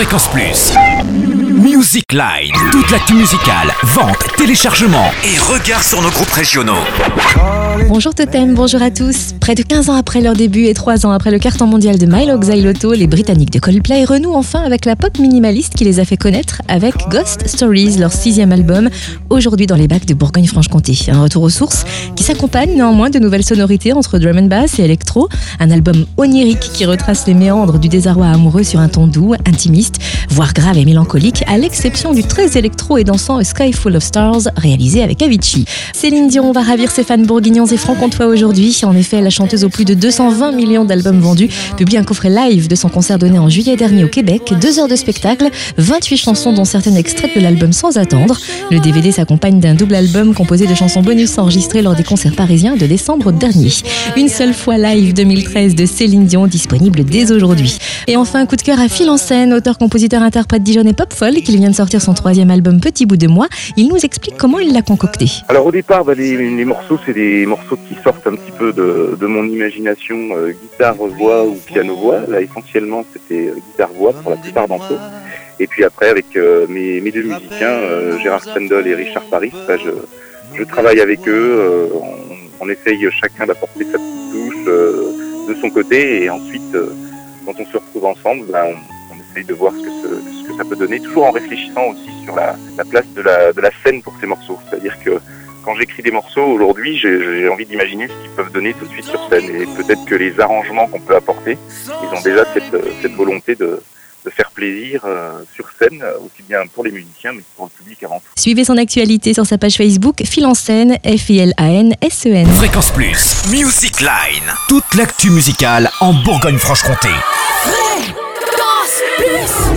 Fréquence Plus. Music Line. Toute l'actu musicale, vente, téléchargement et regard sur nos groupes régionaux. Bonjour Totem, bonjour à tous. Près de 15 ans après leur début et 3 ans après le carton mondial de Milo Xyloto, les Britanniques de Coldplay renouent enfin avec la pop minimaliste qui les a fait connaître avec Ghost Stories, leur sixième album, aujourd'hui dans les bacs de Bourgogne-Franche-Comté. Un retour aux sources qui s'accompagne néanmoins de nouvelles sonorités entre drum and bass et électro. Un album onirique qui retrace les méandres du désarroi amoureux sur un ton doux, intimiste, voire grave et mélancolique, à l'exception du très électro et dansant Sky Full of Stars réalisé avec Avicii. Céline Dion va ravir ses fans bourguignons et franc-comtois aujourd'hui. En effet, la chanteuse aux plus de 220 millions d'albums vendus publie un coffret live de son concert donné en juillet dernier au Québec. Deux heures de spectacle, 28 chansons dont certaines extraites de l'album Sans attendre. Le DVD s'accompagne d'un double album composé de chansons bonus enregistrées lors des concerts parisiens de décembre dernier. Une seule fois live 2013 de Céline Dion disponible dès aujourd'hui. Et enfin, coup de cœur à Phil en scène, auteur, compositeur, interprète Dijon et pop folk. Il vient de sortir son troisième album Petit bout de moi. Il nous explique comment il l'a concocté. Alors au départ, bah, les, morceaux, c'est des morceaux qui sortent un petit peu de, mon imagination, euh, guitare-voix ou piano-voix. Là, essentiellement, c'était euh, guitare-voix pour la plupart d'entre eux. Et puis après, avec euh, mes, deux musiciens, Gérard Stendel et Richard Paris, bah, je, travaille avec eux. on, essaye chacun d'apporter sa petite touche de son côté. Et ensuite, quand on se retrouve ensemble, bah, on, on essaye de voir ce que, ce, ce que ça peut donner, toujours en réfléchissant aussi sur la, la place de la, de la scène pour ces morceaux. C'est-à-dire que quand j'écris des morceaux aujourd'hui, j'ai envie d'imaginer ce qu'ils peuvent donner tout de suite sur scène. Et peut-être que les arrangements qu'on peut apporter, ils ont déjà cette, cette volonté de, de faire plaisir euh, sur scène, aussi bien pour les musiciens, mais pour le public avant tout. Suivez son actualité sur sa page Facebook Phil en scène, F-I-L-A-N-S-E-N. Fréquence Plus. Music Line. Toute l'actu musicale en Bourgogne-Franche-Comté. Peace.